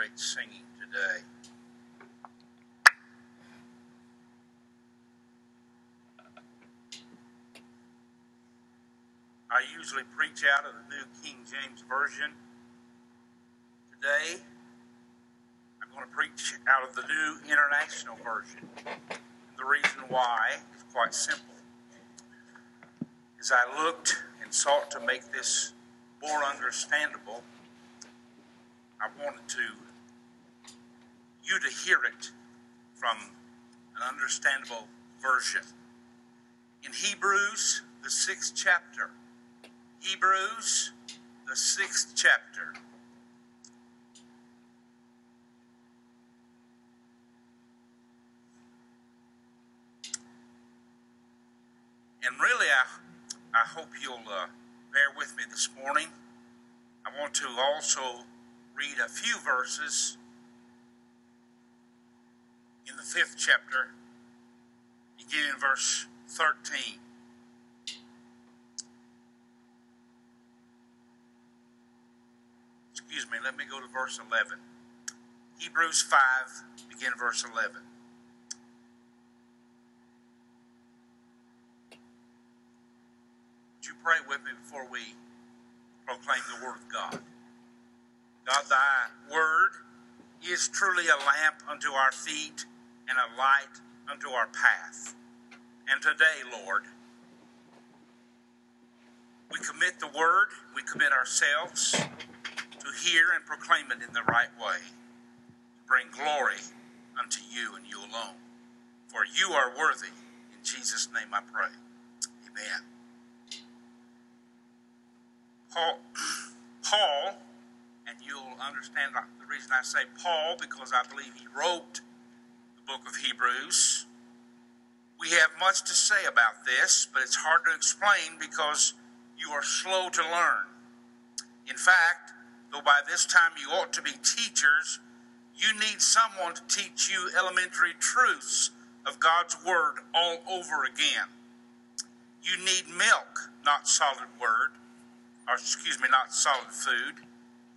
great singing today. I usually preach out of the New King James Version. Today, I'm going to preach out of the New International Version. And the reason why is quite simple. As I looked and sought to make this more understandable, I wanted to you to hear it from an understandable version. In Hebrews, the sixth chapter, Hebrews, the sixth chapter. And really, I, I hope you'll uh, bear with me this morning. I want to also read a few verses in the fifth chapter, beginning in verse 13. Excuse me, let me go to verse 11. Hebrews 5, begin verse 11. Would you pray with me before we proclaim the Word of God? God, thy word is truly a lamp unto our feet and a light unto our path. And today, Lord, we commit the word, we commit ourselves to hear and proclaim it in the right way, to bring glory unto you and you alone. For you are worthy. In Jesus' name I pray. Amen. Paul, Paul and you'll understand the reason I say Paul because I believe he wrote book of Hebrews. We have much to say about this, but it's hard to explain because you are slow to learn. In fact, though by this time you ought to be teachers, you need someone to teach you elementary truths of God's Word all over again. You need milk, not solid word, or excuse me, not solid food.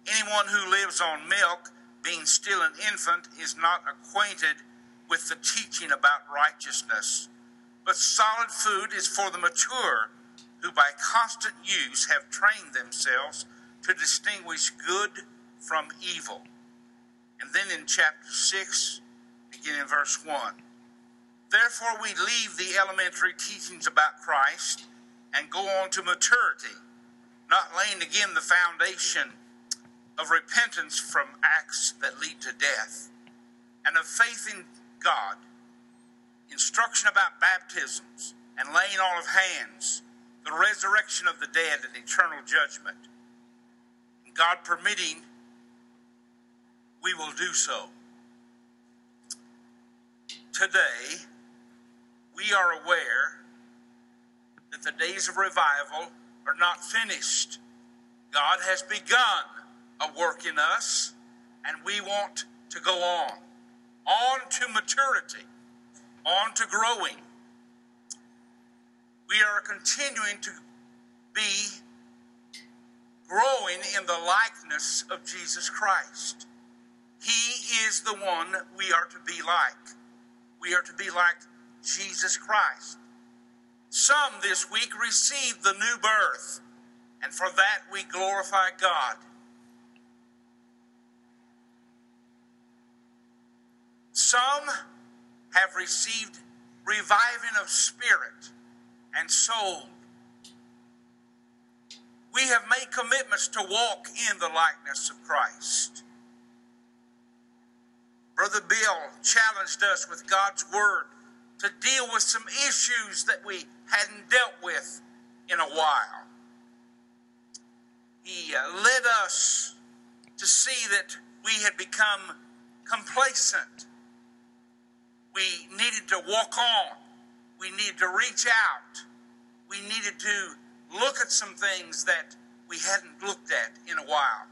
Anyone who lives on milk, being still an infant, is not acquainted with the teaching about righteousness. But solid food is for the mature, who by constant use have trained themselves to distinguish good from evil. And then in chapter 6, beginning verse 1. Therefore, we leave the elementary teachings about Christ and go on to maturity, not laying again the foundation of repentance from acts that lead to death, and of faith in God, instruction about baptisms and laying on of hands, the resurrection of the dead and eternal judgment. And God permitting, we will do so. Today, we are aware that the days of revival are not finished. God has begun a work in us, and we want to go on. On to maturity, on to growing. We are continuing to be growing in the likeness of Jesus Christ. He is the one we are to be like. We are to be like Jesus Christ. Some this week received the new birth, and for that we glorify God. Some have received reviving of spirit and soul. We have made commitments to walk in the likeness of Christ. Brother Bill challenged us with God's Word to deal with some issues that we hadn't dealt with in a while. He uh, led us to see that we had become complacent we needed to walk on. We needed to reach out. We needed to look at some things that we hadn't looked at in a while.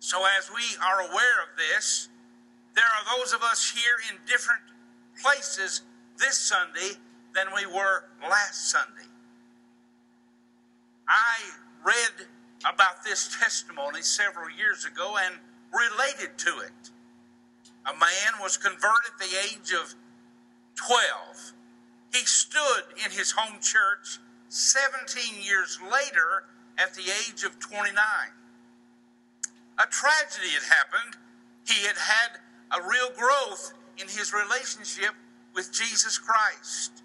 So, as we are aware of this, there are those of us here in different places this Sunday than we were last Sunday. I read about this testimony several years ago and related to it. A man was converted at the age of 12. He stood in his home church 17 years later at the age of 29. A tragedy had happened. He had had a real growth in his relationship with Jesus Christ.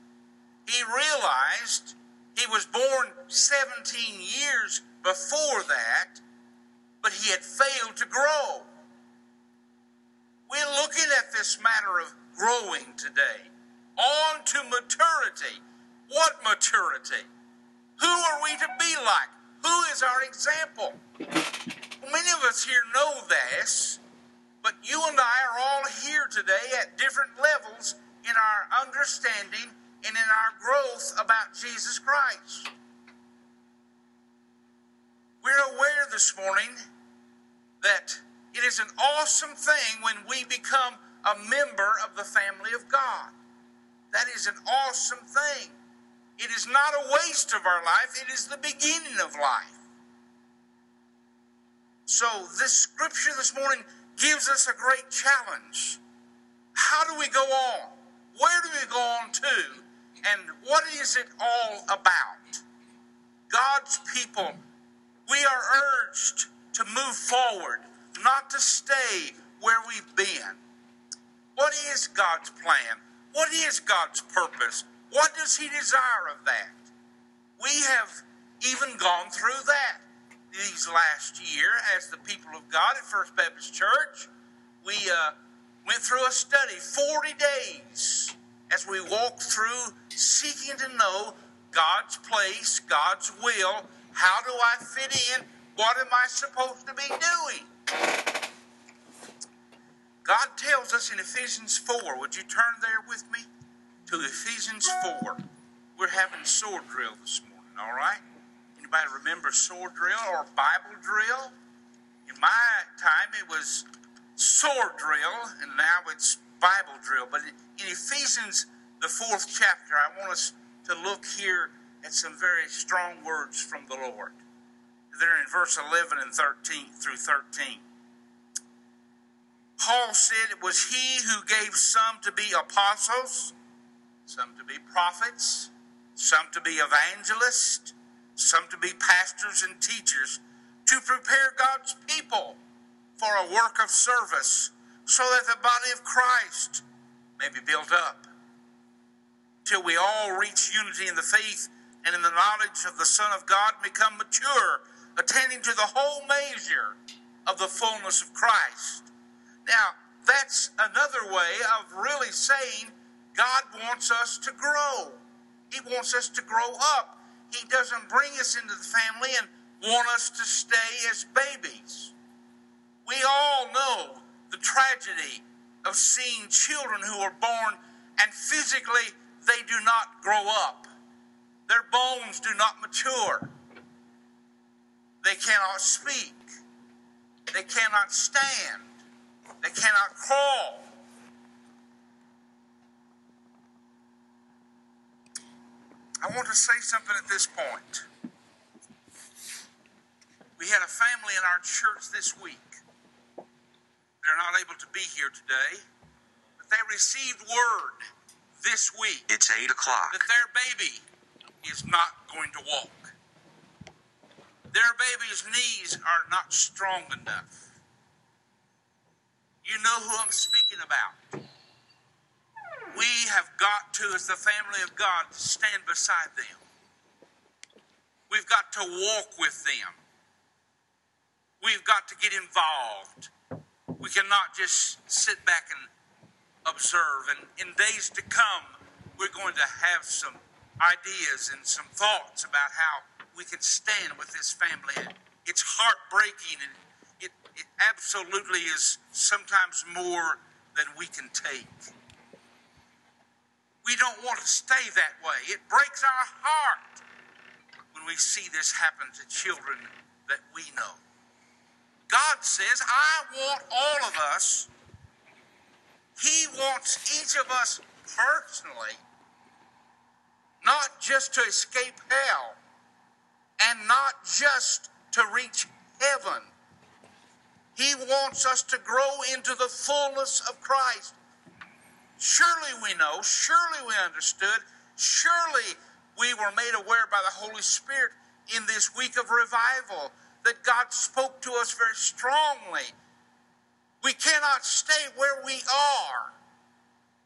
He realized he was born 17 years before that, but he had failed to grow. We're looking at this matter of growing today. On to maturity. What maturity? Who are we to be like? Who is our example? Many of us here know this, but you and I are all here today at different levels in our understanding and in our growth about Jesus Christ. We're aware this morning that it is an awesome thing when we become a member of the family of God. That is an awesome thing. It is not a waste of our life, it is the beginning of life. So, this scripture this morning gives us a great challenge. How do we go on? Where do we go on to? And what is it all about? God's people, we are urged to move forward, not to stay where we've been. What is God's plan? What is God's purpose? What does He desire of that? We have even gone through that these last year as the people of God at First Baptist Church. We uh, went through a study, 40 days, as we walked through seeking to know God's place, God's will. How do I fit in? What am I supposed to be doing? God tells us in Ephesians 4, would you turn there with me? To Ephesians 4. We're having sword drill this morning, all right? Anybody remember sword drill or Bible drill? In my time, it was sword drill, and now it's Bible drill. But in Ephesians, the fourth chapter, I want us to look here at some very strong words from the Lord. They're in verse 11 and 13 through 13. Paul said it was he who gave some to be apostles, some to be prophets, some to be evangelists, some to be pastors and teachers, to prepare God's people for a work of service, so that the body of Christ may be built up, till we all reach unity in the faith and in the knowledge of the Son of God, become mature, attending to the whole measure of the fullness of Christ. Now, that's another way of really saying God wants us to grow. He wants us to grow up. He doesn't bring us into the family and want us to stay as babies. We all know the tragedy of seeing children who are born and physically they do not grow up. Their bones do not mature. They cannot speak. They cannot stand. They cannot crawl. I want to say something at this point. We had a family in our church this week. They're not able to be here today, but they received word this week. It's 8 o'clock. That their baby is not going to walk. Their baby's knees are not strong enough. You know who I'm speaking about. We have got to, as the family of God, stand beside them. We've got to walk with them. We've got to get involved. We cannot just sit back and observe. And in days to come, we're going to have some ideas and some thoughts about how we can stand with this family. It's heartbreaking and it absolutely is sometimes more than we can take. We don't want to stay that way. It breaks our heart when we see this happen to children that we know. God says, I want all of us. He wants each of us personally, not just to escape hell and not just to reach heaven He wants us to grow into the fullness of Christ. Surely we know, surely we understood, surely we were made aware by the Holy Spirit in this week of revival that God spoke to us very strongly. We cannot stay where we are.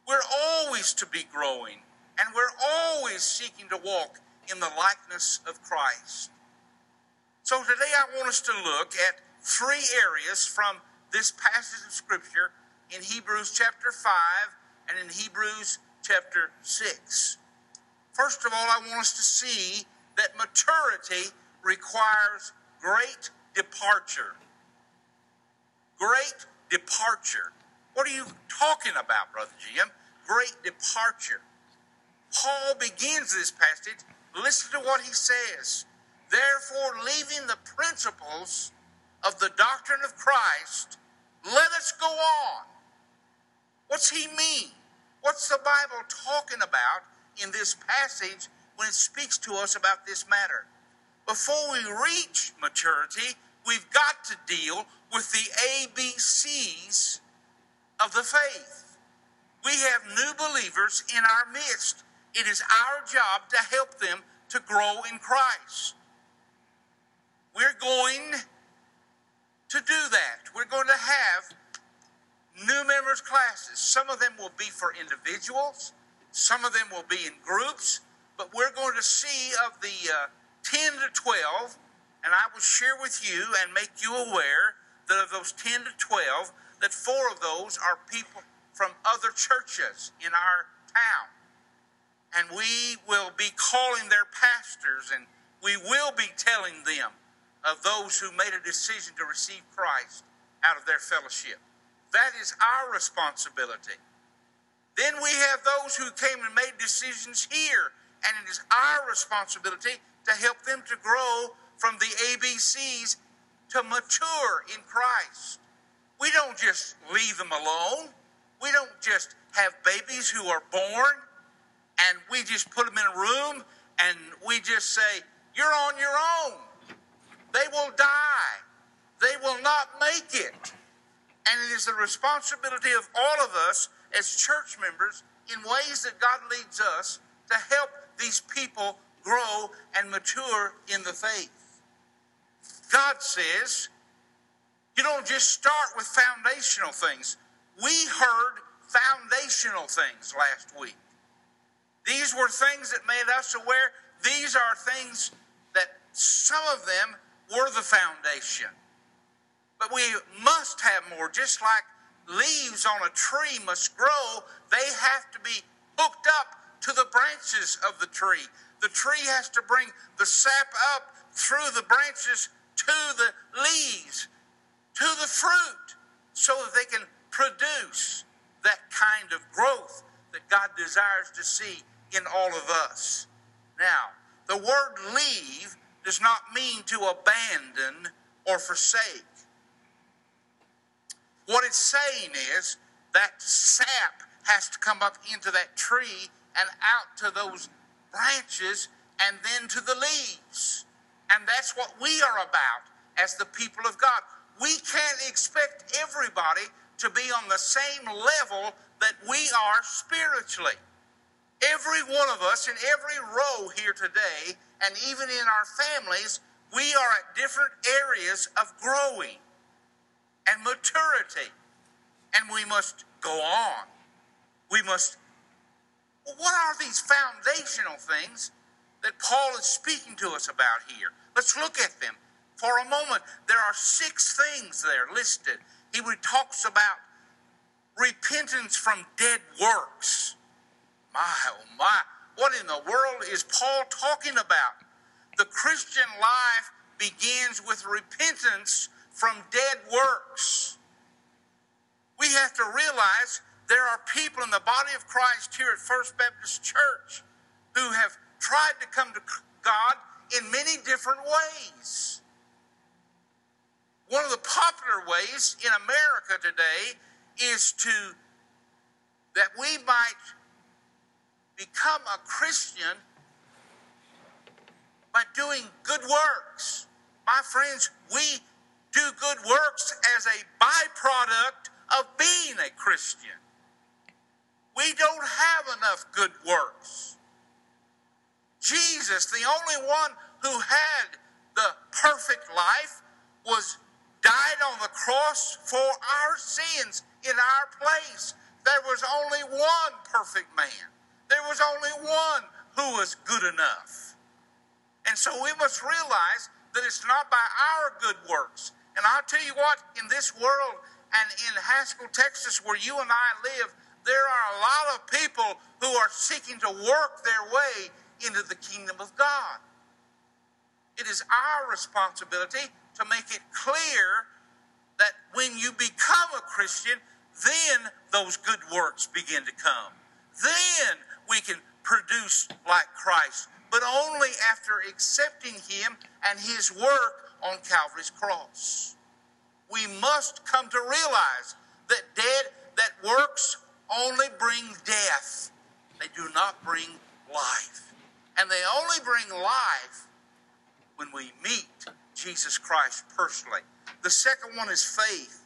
We're always to be growing, and we're always seeking to walk in the likeness of Christ. So today I want us to look at three areas from this passage of Scripture in Hebrews chapter 5 and in Hebrews chapter 6. First of all, I want us to see that maturity requires great departure. Great departure. What are you talking about, Brother Jim? Great departure. Paul begins this passage. Listen to what he says. Therefore, leaving the principles of the doctrine of Christ, let us go on. What's he mean? What's the Bible talking about in this passage when it speaks to us about this matter? Before we reach maturity, we've got to deal with the ABCs of the faith. We have new believers in our midst. It is our job to help them to grow in Christ. We're going to do that. We're going to have new members classes. Some of them will be for individuals, some of them will be in groups, but we're going to see of the uh, 10 to 12, and I will share with you and make you aware that of those 10 to 12, that four of those are people from other churches in our town. And we will be calling their pastors and we will be telling them of those who made a decision to receive Christ out of their fellowship. That is our responsibility. Then we have those who came and made decisions here, and it is our responsibility to help them to grow from the ABCs to mature in Christ. We don't just leave them alone. We don't just have babies who are born and we just put them in a room and we just say, You're on your own. They will die. They will not make it. And it is the responsibility of all of us as church members in ways that God leads us to help these people grow and mature in the faith. God says, you don't just start with foundational things. We heard foundational things last week. These were things that made us aware. These are things that some of them were the foundation. But we must have more, just like leaves on a tree must grow, they have to be hooked up to the branches of the tree. The tree has to bring the sap up through the branches to the leaves, to the fruit, so that they can produce that kind of growth that God desires to see in all of us. Now, the word leave does not mean to abandon or forsake. What it's saying is that sap has to come up into that tree and out to those branches and then to the leaves. And that's what we are about as the people of God. We can't expect everybody to be on the same level that we are spiritually. Every one of us in every row here today, and even in our families, we are at different areas of growing and maturity. And we must go on. We must. what are these foundational things that Paul is speaking to us about here? Let's look at them. For a moment, there are six things there listed. He talks about repentance from dead works. My, oh my, what in the world is Paul talking about? The Christian life begins with repentance from dead works. We have to realize there are people in the body of Christ here at First Baptist Church who have tried to come to God in many different ways. One of the popular ways in America today is to that we might become a Christian by doing good works. My friends, we do good works as a byproduct of being a Christian. We don't have enough good works. Jesus, the only one who had the perfect life, was died on the cross for our sins in our place. There was only one perfect man. There was only one who was good enough. And so we must realize that it's not by our good works. And I'll tell you what, in this world and in Haskell, Texas, where you and I live, there are a lot of people who are seeking to work their way into the kingdom of God. It is our responsibility to make it clear that when you become a Christian, then those good works begin to come. Then we can produce like Christ, but only after accepting Him and His work on Calvary's cross. We must come to realize that dead that works only bring death. They do not bring life. And they only bring life when we meet Jesus Christ personally. The second one is faith.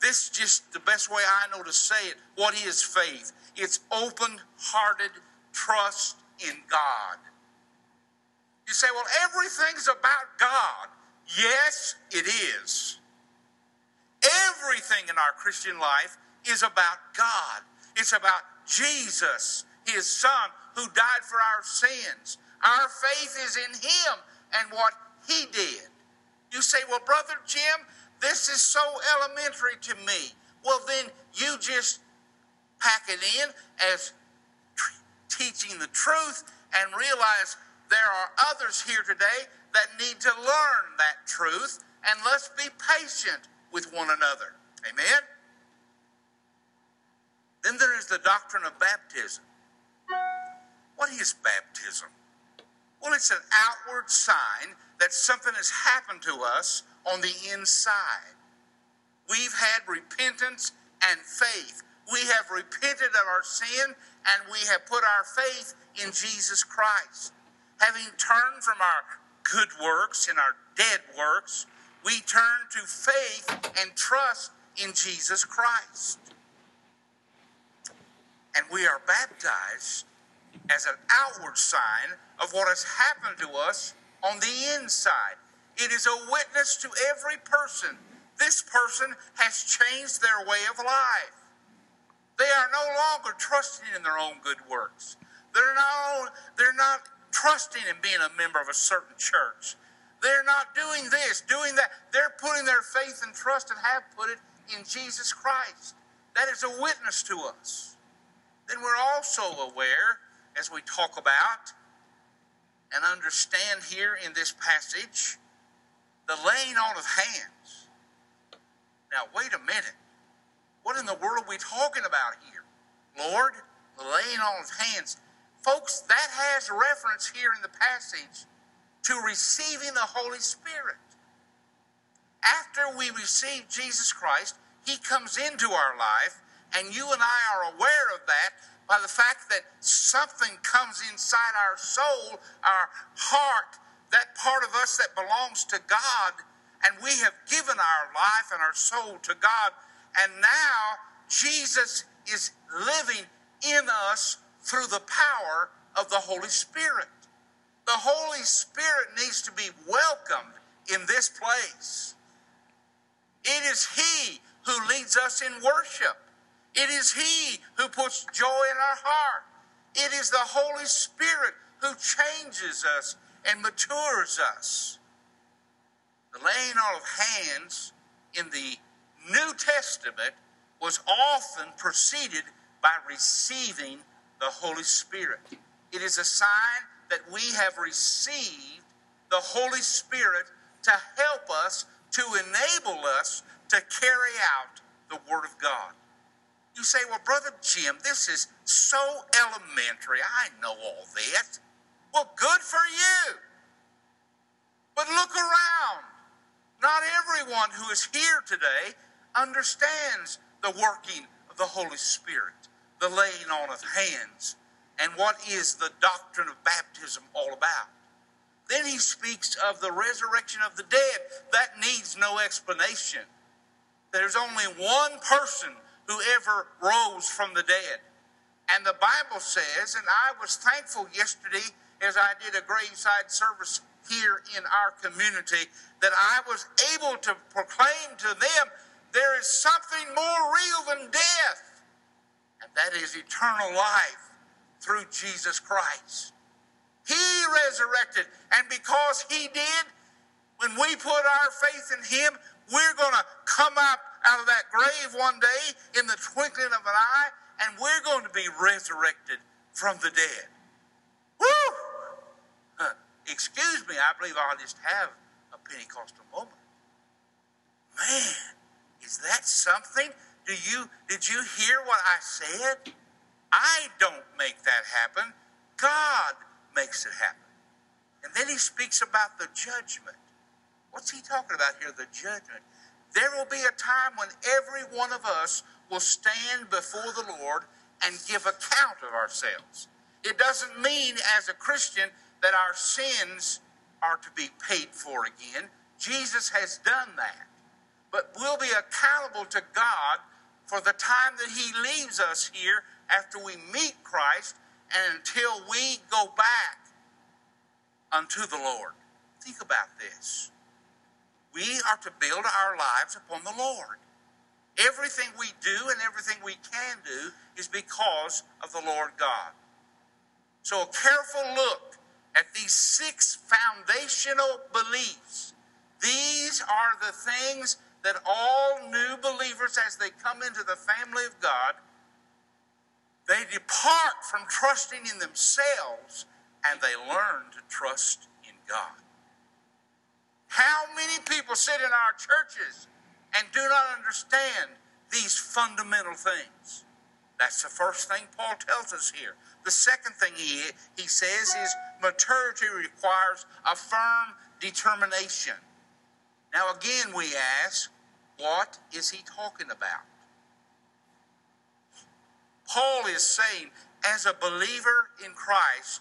This is just the best way I know to say it. What is faith? It's open-hearted trust in God. You say, well, everything's about God. Yes, it is. Everything in our Christian life is about God. It's about Jesus, his son, who died for our sins. Our faith is in him and what he did. You say, well, Brother Jim, this is so elementary to me. Well, then you just pack it in as teaching the truth and realize there are others here today that need to learn that truth, and let's be patient with one another. Amen? Then there is the doctrine of baptism. What is baptism? Well, it's an outward sign that something has happened to us on the inside. We've had repentance and faith. We have repented of our sin and we have put our faith in Jesus Christ. Having turned from our good works and our dead works, we turn to faith and trust in Jesus Christ. And we are baptized as an outward sign of what has happened to us on the inside. It is a witness to every person. This person has changed their way of life. They are no longer trusting in their own good works. They're not, they're not trusting in being a member of a certain church. They're not doing this, doing that. They're putting their faith and trust and have put it in Jesus Christ. That is a witness to us. Then we're also aware, as we talk about and understand here in this passage, the laying on of hands. Now, wait a minute. What in the world are we talking about here? Lord, the laying on of hands. Folks, that has reference here in the passage to receiving the Holy Spirit. After we receive Jesus Christ, He comes into our life, and you and I are aware of that by the fact that something comes inside our soul, our heart, that part of us that belongs to God, and we have given our life and our soul to God, and now Jesus is living in us through the power of the Holy Spirit. The Holy Spirit needs to be welcomed in this place. It is He who leads us in worship. It is He who puts joy in our heart. It is the Holy Spirit who changes us and matures us. The laying on of hands in the New Testament was often preceded by receiving the Holy Spirit. It is a sign that we have received the Holy Spirit to help us, to enable us to carry out the Word of God. You say, well, Brother Jim, this is so elementary. I know all that. Well, good for you. But look around. Not everyone who is here today understands the working of the Holy Spirit, the laying on of hands, and what is the doctrine of baptism all about. Then he speaks of the resurrection of the dead. That needs no explanation. There's only one person who ever rose from the dead. And the Bible says, and I was thankful yesterday as I did a graveside service here in our community, that I was able to proclaim to them there is something more real than death, and that is eternal life through Jesus Christ. He resurrected, and because He did, when we put our faith in Him, we're going to come up out of that grave one day in the twinkling of an eye, and we're going to be resurrected from the dead. Woo! excuse me, I believe I'll just have a Pentecostal moment. Man, is that something? Do you did you hear what I said? I don't make that happen. God makes it happen. And then he speaks about the judgment. What's he talking about here? The judgment. There will be a time when every one of us will stand before the Lord and give account of ourselves. It doesn't mean, as a Christian, that our sins are to be paid for again. Jesus has done that. But we'll be accountable to God for the time that He leaves us here after we meet Christ and until we go back unto the Lord. Think about this. We are to build our lives upon the Lord. Everything we do and everything we can do is because of the Lord God. So, a careful look at these six foundational beliefs. These are the things that all new believers, as they come into the family of God, they depart from trusting in themselves and they learn to trust in God. How many people sit in our churches and do not understand these fundamental things? That's the first thing Paul tells us here. The second thing he, he says is maturity requires a firm determination. Now, again, we ask, what is he talking about? Paul is saying, as a believer in Christ,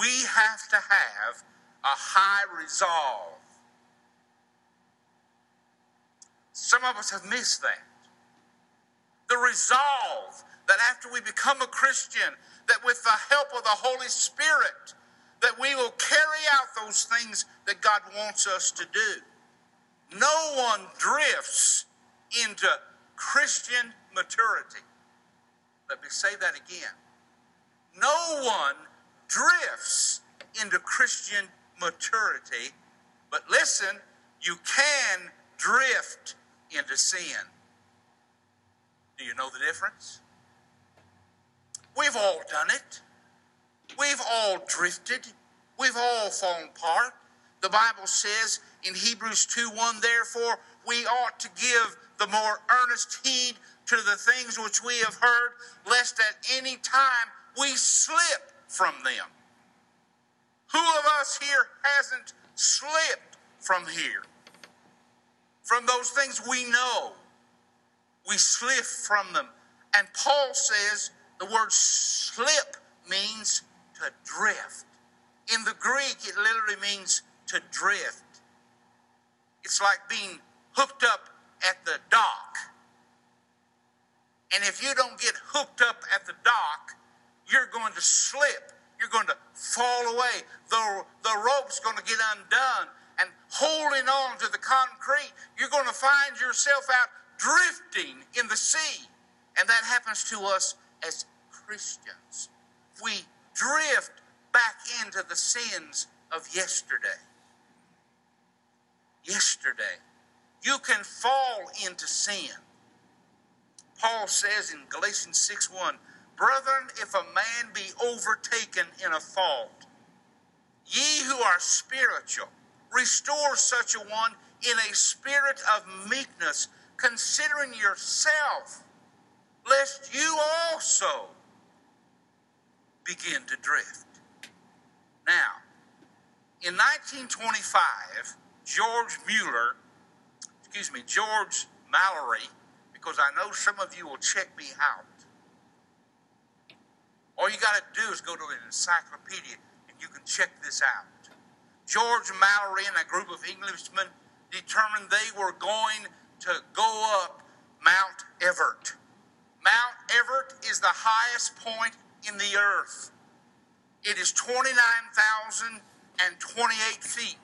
we have to have a high resolve. Some of us have missed that. The resolve that after we become a Christian, that with the help of the Holy Spirit, that we will carry out those things that God wants us to do. No one drifts into Christian maturity. Let me say that again. No one drifts into Christian maturity, but listen, you can drift into sin. Do you know the difference? We've all done it. We've all drifted. We've all fallen apart. The Bible says in Hebrews 2 1, therefore, we ought to give the more earnest heed to the things which we have heard, lest at any time we slip from them. Who of us here hasn't slipped from here? From those things we know, we slip from them. And Paul says the word slip means to drift. In the Greek, it literally means to drift. It's like being hooked up at the dock and if you don't get hooked up at the dock, you're going to slip. You're going to fall away. The, the rope's going to get undone. And holding on to the concrete, you're going to find yourself out drifting in the sea. And that happens to us as Christians. We drift back into the sins of yesterday. Yesterday. You can fall into sin. Paul says in Galatians 6 1, Brethren, if a man be overtaken in a fault, ye who are spiritual, restore such a one in a spirit of meekness, considering yourself, lest you also begin to drift. Now, in 1925, George Mueller, excuse me, George Mallory, because I know some of you will check me out. All you got to do is go to an encyclopedia and you can check this out. George Mallory and a group of Englishmen determined they were going to go up Mount Everest. Mount Everest is the highest point in the earth. It is 29,028 feet.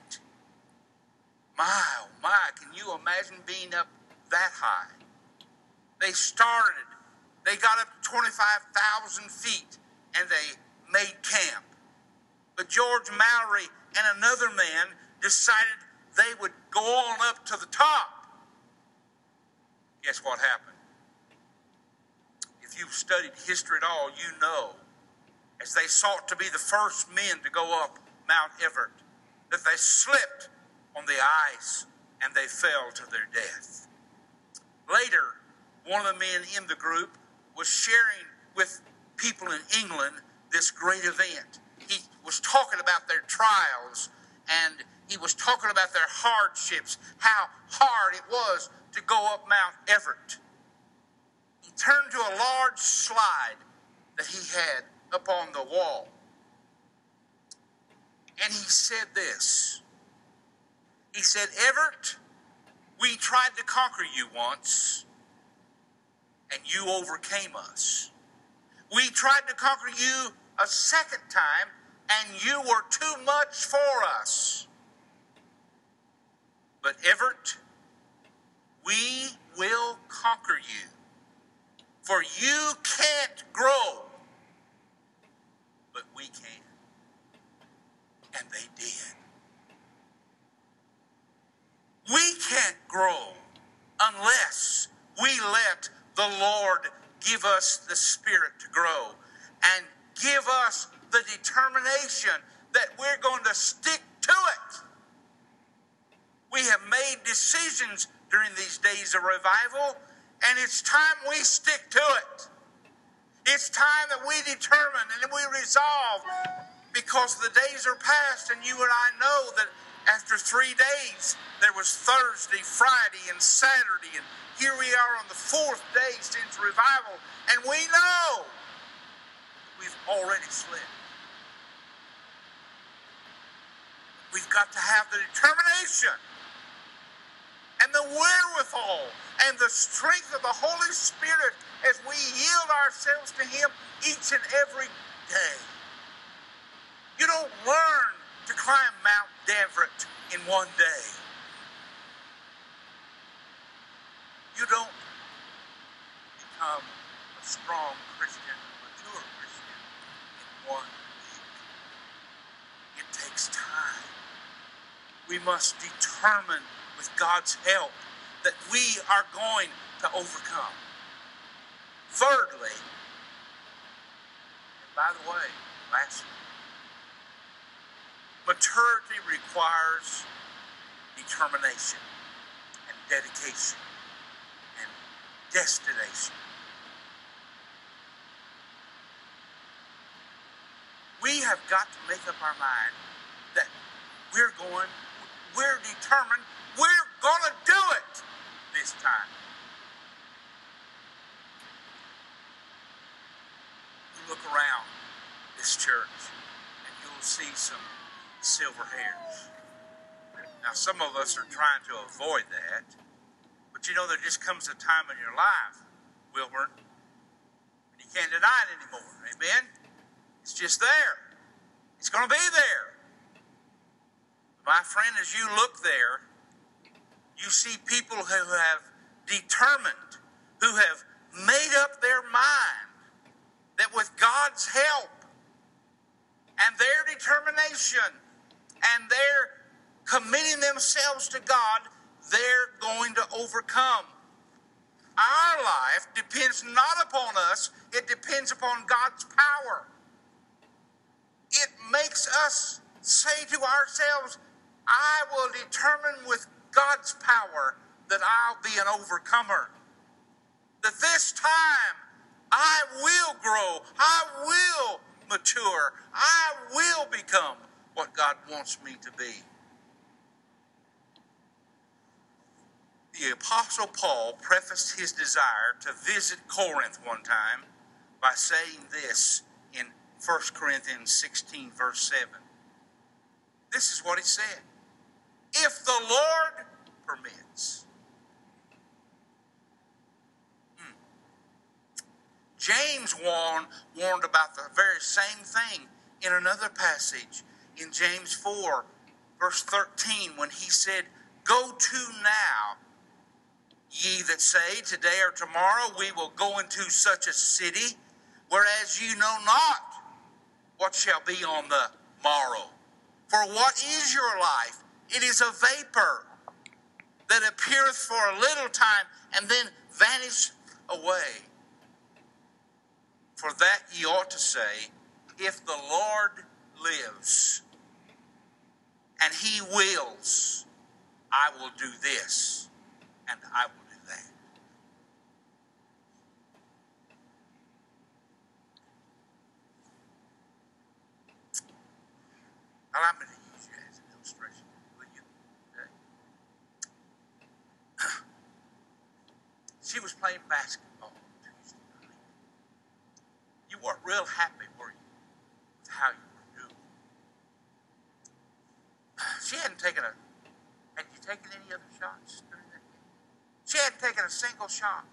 My, oh my, can you imagine being up that high? They started, they got up to 25,000 feet and they made camp. But George Mallory and another man decided they would go on up to the top. Guess what happened? If you've studied history at all, you know, as they sought to be the first men to go up Mount Everest, that they slipped on the ice and they fell to their death. Later, one of the men in the group was sharing with people in England this great event. He was talking about their trials and he was talking about their hardships, how hard it was to go up Mount Everest. He turned to a large slide that he had upon the wall. And he said this Said, Everest, we tried to conquer you once, and you overcame us. We tried to conquer you a second time, and you were too much for us. But Everest, we will conquer you, for you can't grow, but we can. And they did. We can't grow unless we let the Lord give us the Spirit to grow and give us the determination that we're going to stick to it. We have made decisions during these days of revival, and it's time we stick to it. It's time that we determine and we resolve because the days are past, and you and I know that after three days, there was Thursday, Friday, and Saturday, and here we are on the fourth day since revival, and we know we've already slipped. We've got to have the determination and the wherewithal and the strength of the Holy Spirit as we yield ourselves to Him each and every day. You don't learn to climb Mount Everest in one day. You don't become a strong Christian, a mature Christian in one week. It takes time. We must determine with God's help that we are going to overcome. Thirdly, and by the way, lastly, Maturity requires determination and dedication and destination. We have got to make up our mind that we're going, we're determined, we're going to do it this time. You look around this church and you'll see some silver hairs. Now, some of us are trying to avoid that, but you know, there just comes a time in your life, Wilburn, and you can't deny it anymore. Amen? It's just there. It's going to be there. My friend, as you look there, you see people who have determined, who have made up their mind that with God's help and their determination, and they're committing themselves to God, they're going to overcome. Our life depends not upon us, it depends upon God's power. It makes us say to ourselves, I will determine with God's power that I'll be an overcomer. That this time I will grow, I will mature, I will become what God wants me to be. The Apostle Paul prefaced his desire to visit Corinth one time by saying this in 1 Corinthians 16, verse 7. this is what he said If the Lord permits. Hmm. James warned, warned about the very same thing in another passage in James 4, verse 13, when he said, Go to now, ye that say, Today or tomorrow we will go into such a city, whereas ye know not what shall be on the morrow. For what is your life? It is a vapor that appeareth for a little time and then vanisheth away. For that ye ought to say, If the Lord lives and he wills, I will do this and I will do that. Well, I'm going to use you as an illustration. Will you? Okay. she was playing basketball Tuesday night. You weren't real happy, were you, with how you were doing? She hadn't taken a. Had you taken any other shots during that game? She hadn't taken a single shot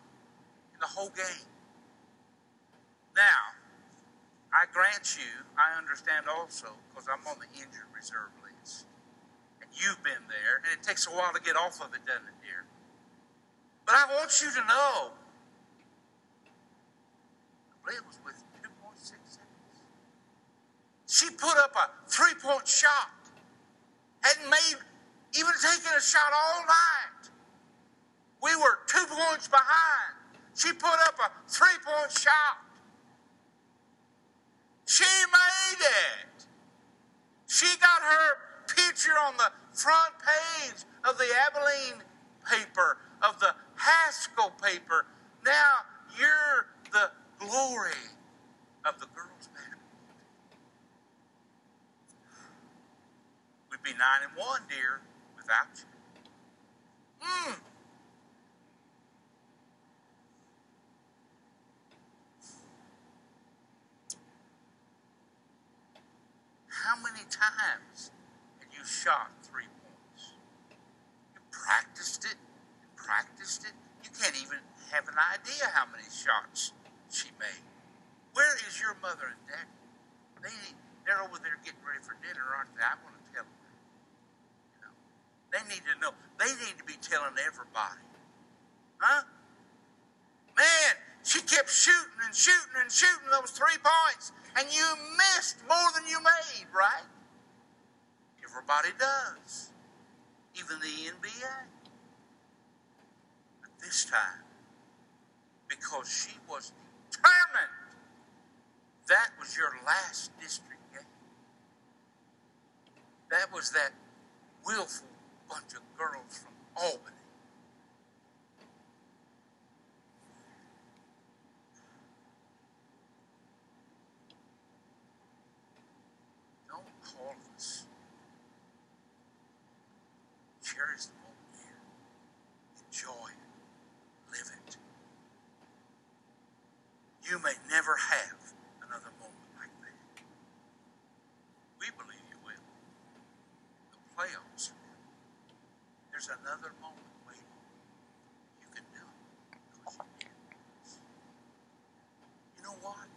in the whole game. Now, I grant you, I understand also, because I'm on the injured reserve list. And you've been there, and it takes a while to get off of it, doesn't it, dear? But I want you to know, it was with 2.6 seconds. She put up a three point shot, hadn't made, even taken a shot all night. We were two points behind. She put up a three point shot. She made it. She got her picture on the front page of the Abilene paper, of the Haskell paper. Now you're the glory of the girls' basketball We'd be nine and one, dear, without you. Hmm. How many times have you shot three points? You practiced it, you practiced it. You can't even have an idea how many shots she made. Where is your mother and daddy? They, they're over there getting ready for dinner, aren't they? I want to tell them that. You know, they need to know. They need to be telling everybody. Huh? Man, she kept shooting and shooting and shooting those three points and you missed more than you made, right? Everybody does, even the NBA. But this time, because she was determined, that was your last district game. That was that willful bunch of girls from Albany all of us. Cherish the moment here. Enjoy it. Live it. You may never have another moment like that. We believe you will. The playoffs. There's another moment waiting. You can do it. You know what?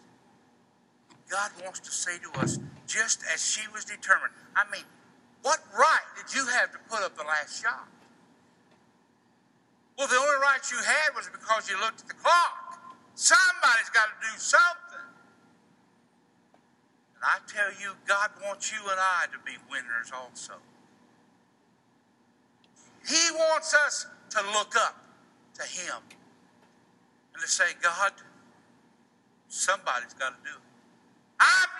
God wants to say to us, just as she was determined. I mean, what right did you have to put up the last shot? Well, the only right you had was because you looked at the clock. Somebody's got to do something. And I tell you, God wants you and I to be winners also. He wants us to look up to Him and to say, God, somebody's got to do it.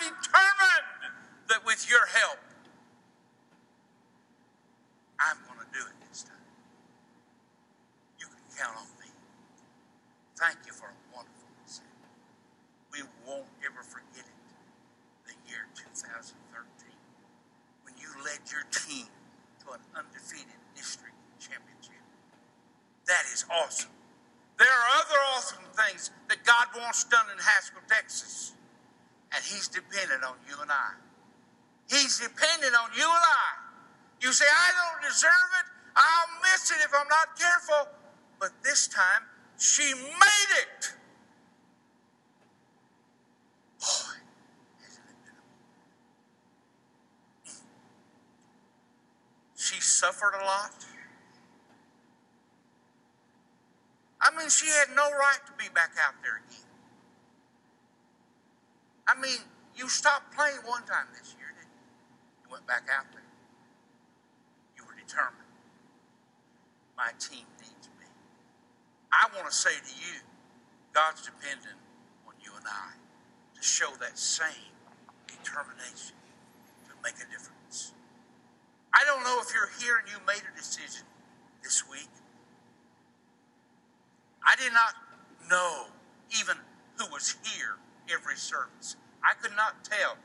Determined that with your help, I'm going to do it this time. You can count on me. Thank you for a wonderful December. We won't ever forget it. The year 2013, when you led your team to an undefeated district championship. That is awesome. There are other awesome things that God wants done in Haskell, Texas. He's dependent on you and I. He's dependent on you and I You say, I don't deserve it. I'll miss it if I'm not careful. But this time, she made it. Boy, hasn't it She suffered a lot. I mean, she had no right to be back out there again. I mean, you stopped playing one time this year, didn't you? You went back out there. You were determined. My team needs me. I want to say to you, God's dependent on you and I to show that same determination to make a difference. I don't know if you're here and you made a decision this week I did not know even who was here every service. I could not tell.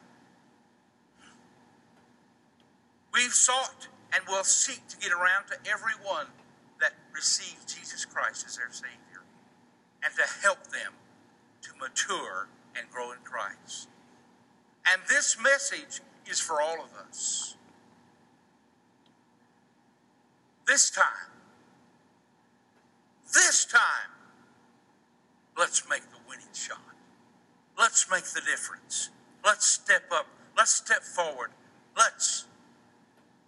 We've sought and will seek to get around to everyone that receives Jesus Christ as their Savior and to help them to mature and grow in Christ. And this message is for all of us. This time, this time, let's make the winning shot. Let's make the difference. Let's step up. Let's step forward. Let's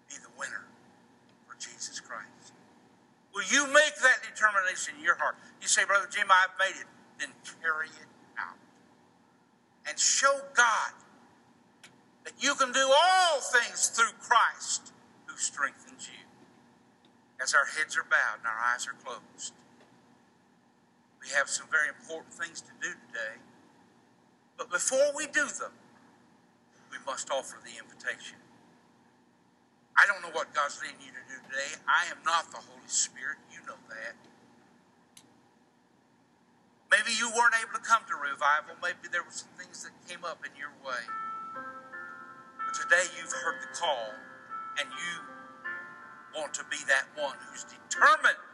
be the winner for Jesus Christ. Will you make that determination in your heart? You say, Brother Jim, I've made it. Then carry it out. And show God that you can do all things through Christ who strengthens you. As our heads are bowed and our eyes are closed. We have some very important things to do today. But before we do them, we must offer the invitation. I don't know what God's leading you to do today. I am not the Holy Spirit. You know that. Maybe you weren't able to come to revival. Maybe there were some things that came up in your way. But today you've heard the call and you want to be that one who's determined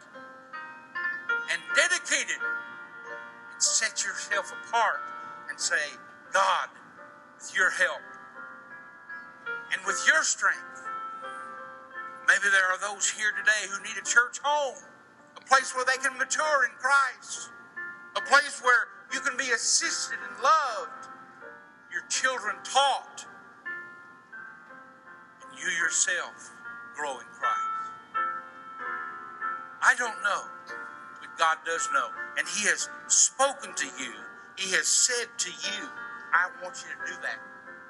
and dedicated and set yourself apart and say, God, with your help and with your strength, maybe there are those here today who need a church home, a place where they can mature in Christ, a place where you can be assisted and loved, your children taught, and you yourself grow in Christ. I don't know. But God does know. And He has spoken to you. He has said to you, I want you to do that.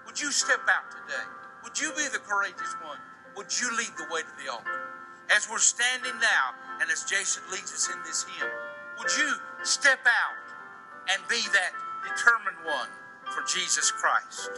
Would you step out today? Would you be the courageous one? Would you lead the way to the altar? As we're standing now, and as Jason leads us in this hymn, would you step out and be that determined one for Jesus Christ?